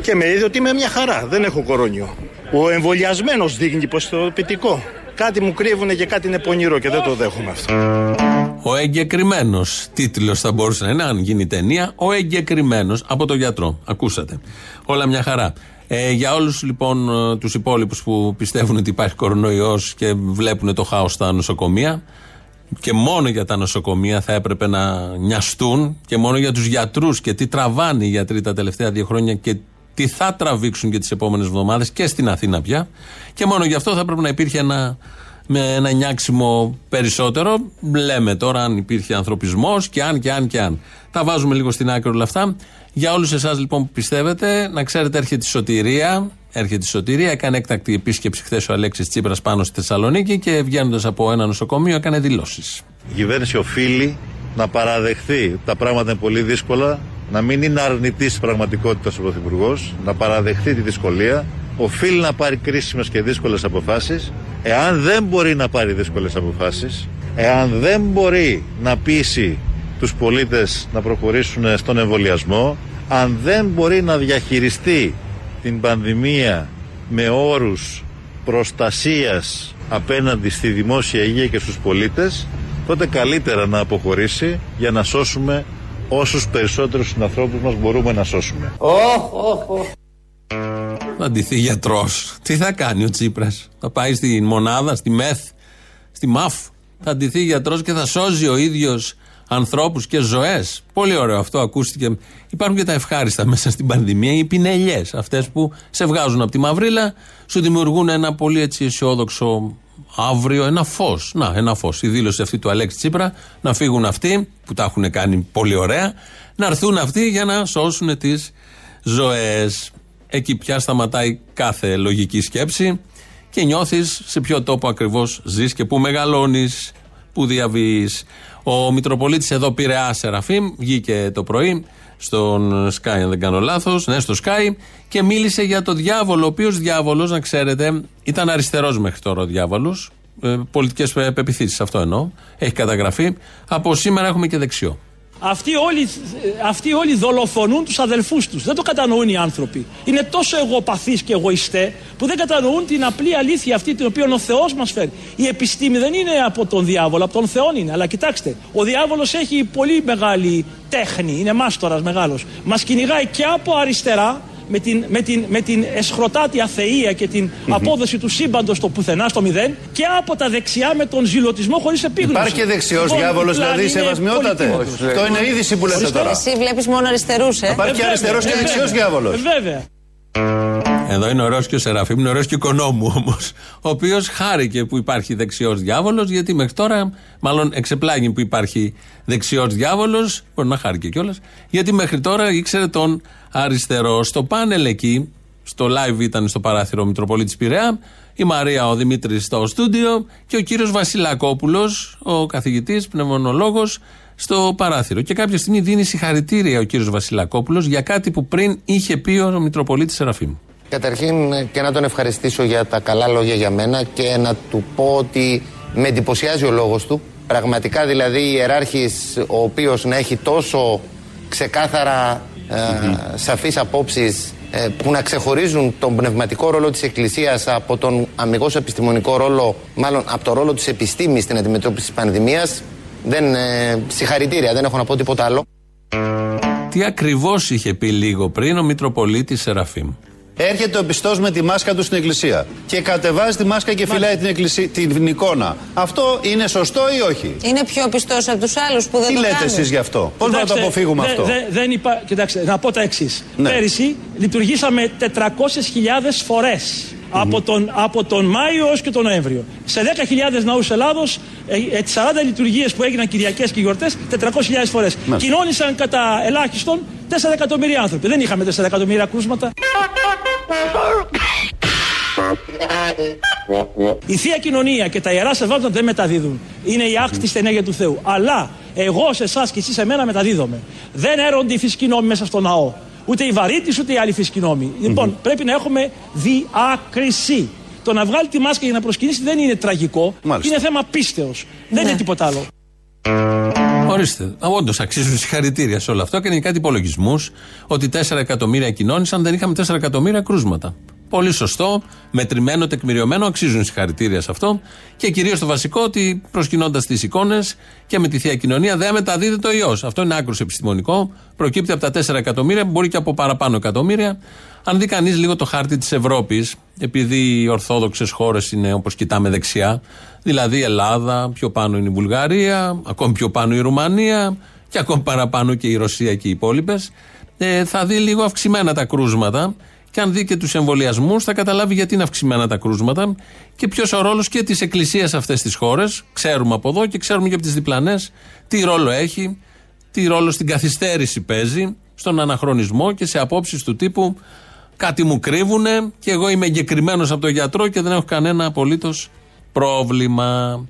και με είδε ότι είμαι μια χαρά. Δεν έχω κορώνιο. Ο εμβολιασμένος δείχνει υποστοποιητικό. Κάτι μου κρύβουνε και κάτι είναι πονηρό και δεν το δέχομαι αυτό. Ο εγκεκριμένος τίτλος θα μπορούσε να είναι, αν γίνει ταινία. Ο εγκεκριμένος από τον γιατρό. Ακούσατε. Όλα μια χαρά. Ε, για όλους λοιπόν τους υπόλοιπους που πιστεύουν ότι υπάρχει κορονοϊός και βλέπουν το χάος στα νοσοκομεία, και μόνο για τα νοσοκομεία θα έπρεπε να νοιαστούν και μόνο για τους γιατρούς και τι τραβάνε οι γιατροί τα τελευταία δύο χρόνια και τι θα τραβήξουν και τις επόμενες εβδομάδες και στην Αθήνα πια και μόνο γι' αυτό θα πρέπει να υπήρχε ένα, με ένα νιάξιμο περισσότερο. Λέμε τώρα αν υπήρχε ανθρωπισμός και αν και αν και αν. Τα βάζουμε λίγο στην άκρη όλα αυτά. Για όλους εσάς λοιπόν που πιστεύετε να ξέρετε έρχεται η σωτηρία. Έρχεται η σωτηρία, έκανε έκτακτη επίσκεψη χθες ο Αλέξης Τσίπρας πάνω στη Θεσσαλονίκη και βγαίνοντας από ένα νοσοκομείο έκανε δηλώσεις. Η κυβέρνηση οφείλει να παραδεχθεί ότι τα πράγματα είναι πολύ δύσκολα, να μην είναι αρνητής της πραγματικότητας ο Πρωθυπουργός, να παραδεχθεί τη δυσκολία, οφείλει να πάρει κρίσιμες και δύσκολες αποφάσεις. Εάν δεν μπορεί να πάρει δύσκολες αποφάσεις, εάν δεν μπορεί να πείσει τους πολίτες να προχωρήσουν στον εμβολιασμό, αν δεν μπορεί να διαχειριστεί την πανδημία με όρους προστασίας απέναντι στη δημόσια υγεία και στους πολίτες τότε καλύτερα να αποχωρήσει για να σώσουμε όσους περισσότερους συνανθρώπους μας μπορούμε να σώσουμε. Θα ντυθεί γιατρός. Τι θα κάνει ο Τσίπρας, Θα πάει στη μονάδα, στη ΜΕΘ, στη ΜΑΦ. Θα ντυθεί γιατρός και θα σώζει ο ίδιος ανθρώπους και ζωές. Πολύ ωραίο αυτό, ακούστηκε. Υπάρχουν και τα ευχάριστα μέσα στην πανδημία, οι πινελιές. Αυτές που σε βγάζουν από τη μαυρίλα, σου δημιουργούν ένα πολύ έτσι αισιόδοξο αύριο, ένα φως. Να, ένα φως. Η δήλωση αυτή του Αλέξη Τσίπρα, να φύγουν αυτοί που τα έχουν κάνει πολύ ωραία, να έρθουν αυτοί για να σώσουν τις ζωές. Εκεί πια σταματάει κάθε λογική σκέψη και νιώθεις σε ποιο τόπο ακριβώς ζεις και πού μεγαλώνεις, πού διαβείς. Ο Μητροπολίτης εδώ πήρε Σεραφείμ, βγήκε το πρωί στον Sky, αν δεν κάνω λάθος, ναι, στο Sky και μίλησε για το διάβολο. Ο οποίος διάβολος, να ξέρετε, ήταν αριστερός μέχρι τώρα ο διάβολος. Ε, Πολιτικές πεπιθήσεις, αυτό εννοώ. Έχει καταγραφεί. Από σήμερα έχουμε και δεξιό. Αυτοί όλοι, αυτοί όλοι δολοφονούν τους αδελφούς τους. Δεν το κατανοούν οι άνθρωποι. Είναι τόσο εγωπαθείς και εγωιστέ που δεν κατανοούν την απλή αλήθεια αυτή την οποία ο Θεός μας φέρει. Η επιστήμη δεν είναι από τον διάβολο, από τον Θεό είναι. Αλλά κοιτάξτε, ο διάβολος έχει πολύ μεγάλη τέχνη, είναι μάστορας μεγάλος. Μας κυνηγάει και από αριστερά με την, με την, με την εσχροτάτη αθεία και την απόδοση του σύμπαντος στο πουθενά, στο μηδέν, και από τα δεξιά με τον ζηλωτισμό χωρίς επίγνωση. Υπάρχει και δεξιός Λοιπόν, διάβολος, η πλάνη δηλαδή, είναι σεβασμιότατε. πολιτική. Αυτό είναι είδηση που λέτε τώρα. Εσύ βλέπεις μόνο αριστερούς, ε; Υπάρχει και Ε, αριστερός και βέβαια, δεξιός βέβαια. διάβολος. Ε, Βέβαια. Εδώ είναι ωραίο και ο Σεραφείμ, είναι ωραίο και ο Οικονόμου όμως. Ο οποίος χάρηκε που υπάρχει δεξιός διάβολος, γιατί μέχρι τώρα, μάλλον εξεπλάγει που υπάρχει δεξιός διάβολος, μπορεί να χάρηκε κιόλας, γιατί μέχρι τώρα ήξερε τον αριστερό. Στο πάνελ εκεί, στο live ήταν στο παράθυρο Μητροπολίτης Πειραιά, η Μαρία, ο Δημήτρης στο στούντιο και ο κύριος Βασιλακόπουλος, ο καθηγητής, πνευμονολόγος, στο παράθυρο. Και κάποια στιγμή δίνει συγχαρητήρια ο κύριος Βασιλακόπουλος για κάτι που πριν είχε πει ο Μητροπολίτης Σεραφείμ. Καταρχήν και να τον ευχαριστήσω για τα καλά λόγια για μένα και να του πω ότι με εντυπωσιάζει ο λόγος του. Πραγματικά δηλαδή ιεράρχης ο οποίος να έχει τόσο ξεκάθαρα ε, σαφείς απόψεις ε, που να ξεχωρίζουν τον πνευματικό ρόλο της Εκκλησίας από τον αμυγός επιστημονικό ρόλο, μάλλον από το ρόλο της επιστήμης στην αντιμετώπιση της πανδημίας, δεν, ε, συγχαρητήρια, δεν έχω να πω τίποτα άλλο. Τι ακριβώς είχε πει λίγο πριν ο Μητροπολίτης Σεραφείμ; Έρχεται ο πιστός με τη μάσκα του στην εκκλησία και κατεβάζει τη μάσκα και φυλάει την, εκκλησία, την εικόνα. Αυτό είναι σωστό ή όχι; Είναι πιο πιστός από τους άλλους που δεν Τι το λέτε κάνουν. εσείς γι' αυτό, Πώς να το Κοιτάξτε, αποφύγουμε δε- αυτό; δε- δεν υπά... Κοιτάξτε, να πω τα εξής. Ναι. Πέρυσι λειτουργήσαμε 400.000 φορές. Από, τον, από τον Μάιο έως και τον Νοέμβριο. Σε 10.000 ναούς Ελλάδος, ε, ε, τις 40 λειτουργίες που έγιναν Κυριακές και γιορτές, 400.000 φορές. Μάλιστα. Κοινώνησαν κατά ελάχιστον 4 εκατομμύρια άνθρωποι. Δεν είχαμε 4 εκατομμύρια κρούσματα. Η Θεία Κοινωνία και τα Ιερά Σεβάσματα δεν μεταδίδουν. Είναι η άκτιστη στην ενέργεια του Θεού. Αλλά εγώ σε εσάς και εσείς σε μένα μεταδίδομαι. Δεν έρονται οι φυσικοί νόμοι μέσα στο ναό. Ούτε οι βαρύτης ούτε οι άλλοι φυσικοί νόμοι. Λοιπόν, πρέπει να έχουμε διάκριση. Το να βγάλει τη μάσκα για να προσκυνήσει δεν είναι τραγικό. Μάλιστα. Είναι θέμα πίστεως. Δεν είναι τίποτα άλλο. Ορίστε. Όντως αξίζουν συγχαρητήρια σε όλο αυτό. Έκανε κάτι υπολογισμούς ότι 4 εκατομμύρια κοινώνησαν, δεν είχαμε 4 εκατομμύρια κρούσματα. Πολύ σωστό, μετρημένο, τεκμηριωμένο, αξίζουν συγχαρητήρια σε αυτό. Και κυρίως το βασικό ότι προσκυνώντας τις εικόνες και με τη θεία κοινωνία δεν μεταδίδεται ο ιό. Αυτό είναι άκρος επιστημονικό. Προκύπτει από τα 4 εκατομμύρια, μπορεί και από παραπάνω εκατομμύρια. Αν δει κανείς λίγο το χάρτη της Ευρώπης, επειδή οι ορθόδοξες χώρες είναι όπως κοιτάμε δεξιά, δηλαδή η Ελλάδα, πιο πάνω είναι η Βουλγαρία, ακόμη πιο πάνω η Ρουμανία και ακόμη παραπάνω και η Ρωσία και οι υπόλοιπες, ε, θα δει λίγο αυξημένα τα κρούσματα. Και αν δει και τους εμβολιασμούς, θα καταλάβει γιατί είναι αυξημένα τα κρούσματα και ποιος ο ρόλος και της Εκκλησίας σε αυτές τις χώρες. Ξέρουμε από εδώ και ξέρουμε και από τις διπλανές τι ρόλο έχει, τι ρόλο στην καθυστέρηση παίζει, στον αναχρονισμό και σε απόψεις του τύπου κάτι μου κρύβουνε και εγώ είμαι εγκεκριμένος από τον γιατρό και δεν έχω κανένα απολύτως πρόβλημα.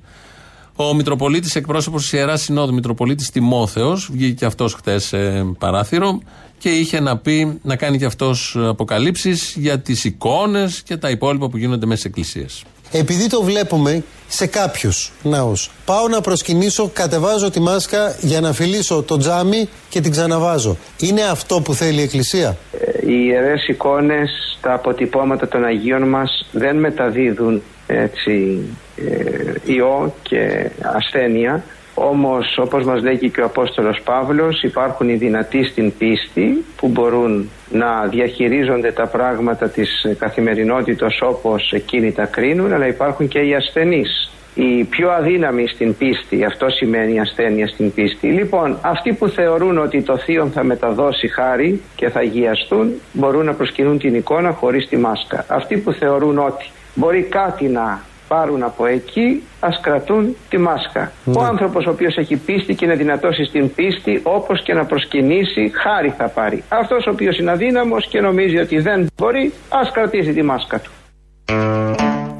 Ο Μητροπολίτης, εκπρόσωπος της Ιεράς Συνόδου, Μητροπολίτης Τιμόθεος, βγήκε και αυτός χτες σε παράθυρο και είχε να πει, να κάνει και αυτός αποκαλύψεις για τις εικόνες και τα υπόλοιπα που γίνονται μέσα στις εκκλησίες. Επειδή το βλέπουμε σε κάποιους ναούς, πάω να προσκυνήσω, κατεβάζω τη μάσκα για να φιλήσω το τζάμι και την ξαναβάζω. Είναι αυτό που θέλει η Εκκλησία; οι ιερές εικόνες, τα αποτυπώματα των Αγίων μας δεν μεταδίδουν έτσι ε, ιό και ασθένεια όμως όπως μας λέει και ο Απόστολος Παύλος υπάρχουν οι δυνατοί στην πίστη που μπορούν να διαχειρίζονται τα πράγματα της καθημερινότητας όπως εκείνοι τα κρίνουν αλλά υπάρχουν και οι ασθενείς οι πιο αδύναμοι στην πίστη, αυτό σημαίνει ασθένεια στην πίστη. Λοιπόν, αυτοί που θεωρούν ότι το θείο θα μεταδώσει χάρη και θα αγιαστούν, μπορούν να προσκυνούν την εικόνα χωρίς τη μάσκα. Αυτοί που θεωρούν ότι μπορεί κάτι να πάρουν από εκεί, ας κρατούν τη μάσκα. Ο άνθρωπος ο οποίος έχει πίστη και είναι δυνατός στην πίστη, όπως και να προσκυνήσει, χάρη θα πάρει. Αυτός ο οποίος είναι αδύναμος και νομίζει ότι δεν μπορεί, ας κρατήσει τη μάσκα του.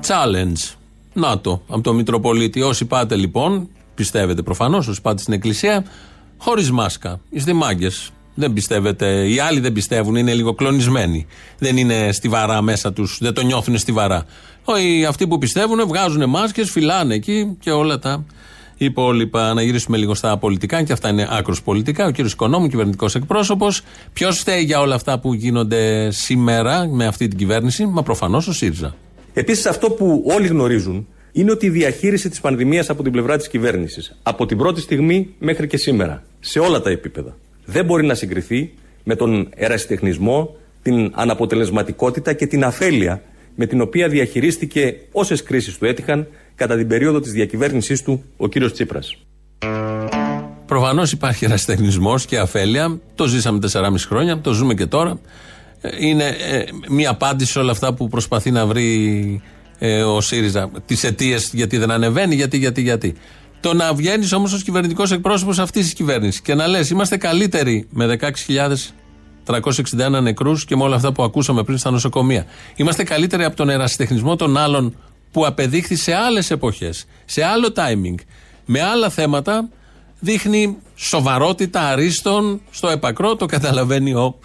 Challenge. Να το, από το Μητροπολίτη. Όσοι πάτε λοιπόν, πιστεύετε προφανώς, όσοι πάτε στην εκκλησία, χωρίς μάσκα. Είστε μάγκε. Δεν πιστεύετε, οι άλλοι δεν πιστεύουν, είναι λίγο κλονισμένοι. Δεν είναι στιβαρά μέσα τους, δεν το νιώθουν στιβαρά. Οι, αυτοί που πιστεύουν βγάζουν μάσκες, φυλάνε εκεί και όλα τα υπόλοιπα. Να γυρίσουμε λίγο στα πολιτικά, και αυτά είναι άκρος πολιτικά. Ο κύριος Οικονόμου, κυβερνητικός εκπρόσωπος. Ποιος φταίει για όλα αυτά που γίνονται σήμερα με αυτή την κυβέρνηση, μα προφανώς ο ΣΥΡΙΖΑ. Επίσης, αυτό που όλοι γνωρίζουν είναι ότι η διαχείριση της πανδημίας από την πλευρά της κυβέρνησης, από την πρώτη στιγμή μέχρι και σήμερα, σε όλα τα επίπεδα, δεν μπορεί να συγκριθεί με τον ερασιτεχνισμό, την αναποτελεσματικότητα και την αφέλεια με την οποία διαχειρίστηκε όσες κρίσεις του έτυχαν κατά την περίοδο της διακυβέρνησής του ο κύριος Τσίπρας. Προφανώς υπάρχει ερασιτεχνισμός και αφέλεια. Το ζήσαμε 4,5 χρόνια, το ζούμε και τώρα. Ε, Είναι ε, μία απάντηση σε όλα αυτά που προσπαθεί να βρει ε, ο ΣΥΡΙΖΑ. Τις αιτίες γιατί δεν ανεβαίνει, γιατί, γιατί, γιατί. Το να βγαίνεις όμως ως κυβερνητικός εκπρόσωπος αυτής της κυβέρνησης και να λες: Είμαστε καλύτεροι με 16.361 νεκρούς και με όλα αυτά που ακούσαμε πριν στα νοσοκομεία. Είμαστε καλύτεροι από τον ερασιτεχνισμό των άλλων που απεδείχθη σε άλλες εποχές, σε άλλο timing, με άλλα θέματα. Δείχνει σοβαρότητα αρίστων στο επακρό, το καταλαβαίνει ο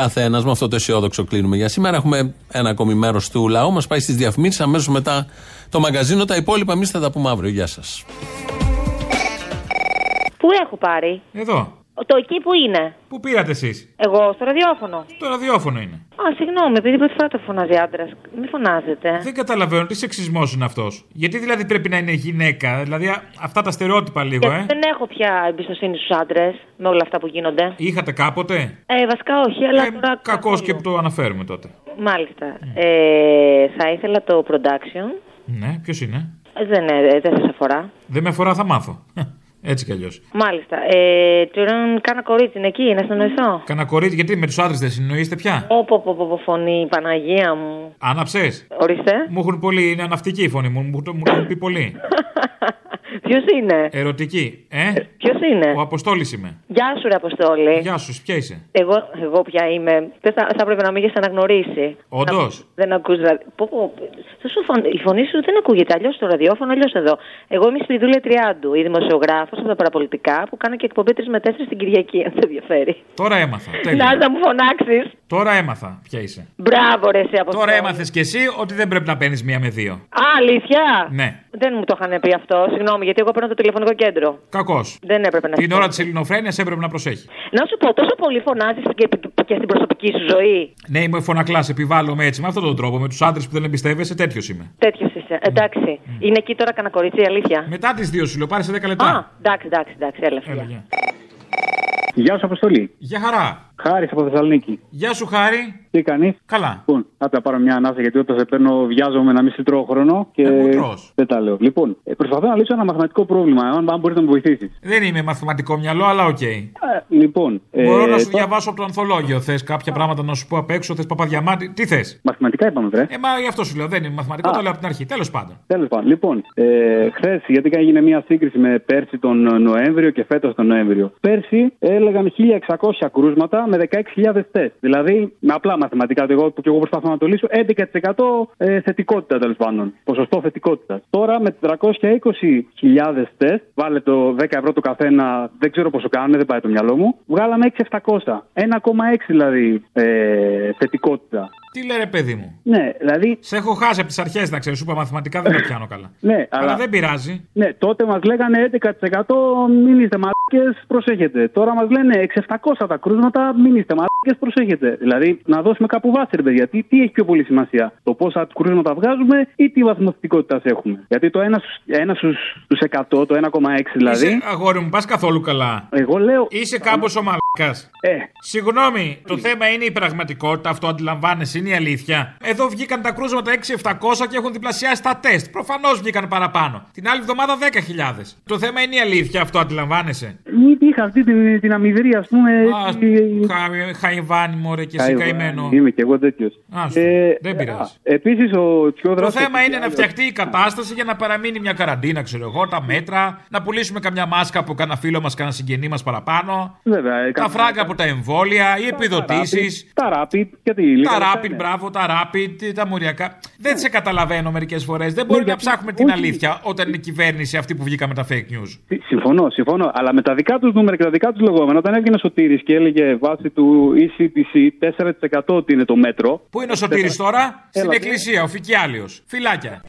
καθένα. Με αυτό το αισιόδοξο κλείνουμε για σήμερα. Έχουμε ένα ακόμη μέρος του λαού. Μας πάει στις διαφημίσεις. Αμέσως μετά το μαγκαζίνο. Τα υπόλοιπα εμείς θα τα πούμε αύριο. Γεια σας. Πού έχω πάρει; Εδώ. Το εκεί που είναι. Πού πήρατε εσείς; Εγώ στο ραδιόφωνο. Το ραδιόφωνο είναι. Α, συγγνώμη, επειδή πρώτη φορά το φωνάζει άντρας. Μην φωνάζετε. Δεν καταλαβαίνω τι σεξισμός είναι αυτός; Γιατί δηλαδή πρέπει να είναι γυναίκα. Δηλαδή α- αυτά τα στερεότυπα λίγο, Και ε. Δεν έχω πια εμπιστοσύνη στους άντρες με όλα αυτά που γίνονται. Είχατε κάποτε; Ε, βασικά όχι, αλλά τώρα. Κακός και που το αναφέρουμε τότε. Μάλιστα. Ε, θα ήθελα το production. Ναι, ποιος είναι; Ε, Δεν, ε, δεν σας αφορά. Δεν με αφορά, θα μάθω. Έτσι κι αλλιώς. Μάλιστα. Ε, τουρν, κάνα κορίτσι είναι εκεί, να συνεννοηθώ. Κανα κορίτσι, γιατί με τους άντρες δεν συνεννοείστε πια; Όπο, πω, πω, πω, φωνή, Παναγία μου. Άναψες; Ορίστε. Μου έχουν πολύ, είναι ναυτική η φωνή μου, μου, το- μου το έχουν πει πολύ. Ποιος είναι, Ερωτική. Ε, ποιος είναι; ο Αποστόλης είμαι. Γεια σου, ρε Αποστόλη. Γεια σου, ποια είσαι; Εγώ, εγώ πια είμαι. Δεν θα, θα έπρεπε να με είχες αναγνωρίσει. Όντως; Να- Δεν ακούς ραδι... πω, πω, στο σου φων- Η φωνή σου δεν ακούγεται αλλιώς στο ραδιόφωνο, αλλιώς εδώ. Εγώ είμαι η Σπιδούλια Τριάντου, η δημοσιογράφος από τα παραπολιτικά που κάνω και εκπομπή 3 με 4 στην Κυριακή, αν σε ενδιαφέρει. Τώρα έμαθα. Να, Τέλεια. να μου φωνάξεις. Τώρα έμαθα ποια είσαι. Μπράβο, ρε, εσύ από Τώρα έμαθες κι εσύ ότι δεν πρέπει να παίρνεις μία με δύο. Α, αλήθεια; Ναι. Δεν μου το είχαν πει αυτό, συγγνώμη, γιατί εγώ παίρνω το τηλεφωνικό κέντρο. Κακός. Δεν έπρεπε να Την ώρα της ελληνοφρένειας έπρεπε να προσέχει. Να σου πω, τόσο πολύ φωνάζεις και, και στην προσωπική σου ζωή. Ναι, είμαι φωνακλάς, επιβάλλομαι έτσι με αυτόν τον τρόπο. Με τους άντρες που δεν εμπιστεύεσαι, τέτοιος είμαι. Τέτοιος είσαι. Εντάξει. Είναι εκεί τώρα κανένα κορίτσι, η αλήθεια; Μετά τις δύο σου λέω, πάρε σε 10 λεπτά. Α, εντάξει, εντάξει, εντάξει, έλα. φιλιά. Έλα, γεια. Γεια σου, Αποστολή. Γεια χαρά. Χάρη από Θεσσαλονίκη. Γεια σου, Χάρη. Τι κάνεις; Καλά. Λοιπόν, θα πάρω μια ανάσα γιατί όταν σε παίρνω βιάζομαι να μην σε τρώω χρόνο και Ε, μου τρως. δεν τα λέω. Λοιπόν, ε, προσπαθώ να λύσω ένα μαθηματικό πρόβλημα, αν, αν μπορείς να με βοηθήσεις. Δεν είμαι μαθηματικό μυαλό, αλλά ΟΚ. Λοιπόν, Μπορώ ε, να σου τώρα- διαβάσω από το ανθολόγιο. Θες κάποια πράγματα να σου πω απ' έξω, θες Παπαδιαμάντη. Τι θες; Μαθηματικά είπαμε, βρε. Ε, μα γι' αυτό σου λέω. Δεν είναι μαθηματικό, Α. το λέω από την αρχή. Τέλος πάντων. Τέλος πάντων, λοιπόν, ε, χθες γιατί έγινε μια σύγκριση με πέρσι τον Νοέμβριο και φέτος τον Νοέμβριο. Πέρσι έλεγαν 1600 κρούσματα με 16.000 τεστ. Δηλαδή, με απλά μαθηματικά, το εγώ, που και εγώ προσπαθώ να το λύσω, 11% ε, θετικότητα τέλος πάντων. Ποσοστό θετικότητας. Τώρα με 420.000 τεστ, βάλε το 10 ευρώ το καθένα, δεν ξέρω πόσο κάνουν, δεν πάει το μυαλό μου. Βγάλαμε 6.700. 1,6 δηλαδή ε, θετικότητα. Τι λέει ρε παιδί μου; Ναι, δηλαδή. Σε έχω χάσει από τις αρχές να ξέρεις. Σου είπα μαθηματικά δεν τα πιάνω καλά. Ναι, Αλλά δεν πειράζει. Ναι, τότε μας λέγανε 11% μην είστε μαλάκε, προσέχετε. Τώρα μας λένε 6.700 τα κρούσματα, μην είστε μαλάκε, προσέχετε. Δηλαδή να δώσουμε κάπου βάση, ρε παιδιά. Τι, τι έχει πιο πολύ σημασία, το πόσα κρούσματα βγάζουμε ή τι βαθμοθετικότητα έχουμε; Γιατί το 1 στους 100, το 1,6 δηλαδή. Είσαι, αγόρι μου, πας καθόλου καλά. Εγώ λέω. Είσαι κάπως ο μαλάκα. Ε. Συγγνώμη, το θέμα είναι η πραγματικότητα, αυτό αντιλαμβάνεσαι, είναι η αλήθεια. Εδώ βγήκαν τα κρούσματα 6-700 και έχουν διπλασιάσει τα τεστ. Προφανώς βγήκαν παραπάνω. Την άλλη εβδομάδα 10.000. Το θέμα είναι η αλήθεια, αυτό αντιλαμβάνεσαι. Ή- Είχα αυτή την, την αμυδρή, ας πούμε. Α, έτσι- χα- Χαϊβάνι, μωρέ, και εσύ Καϊβάνι, καημένο. Είμαι και εγώ τέτοιος. Άστο, δεν πειράζει. Επίσης, ο πιο Το δράστη. θέμα είναι να φτιαχτεί η κατάσταση για να παραμείνει μια καραντίνα, ξέρω εγώ, τα μέτρα, να πουλήσουμε καμιά μάσκα από κανένα φίλο μας, κανένα συγγενή μας παραπάνω. Βέβαια, ε, Τα κα- φράγκα από τα εμβόλια, οι επιδοτήσεις. Τα rapid, γιατί λίγα Τα λεφτά rapid, είναι. μπράβο, τα rapid, τα μοριακά. Δεν σε καταλαβαίνω μερικές φορές. Δεν μπορεί να γιατί- ψάχνουμε την όχι. αλήθεια όταν είναι η κυβέρνηση αυτή που βγήκα με τα fake news. Συμφωνώ, συμφωνώ. Αλλά με τα δικά τους με τα δικά τους λεγόμενα, όταν έβγαινε ο Σωτήρης και έλεγε βάση του ECTC 4% ότι είναι το μέτρο. Πού είναι ο Σωτήρης τώρα, Έλα, στην εκκλησία, ο Φικιάλιος. Φιλάκια.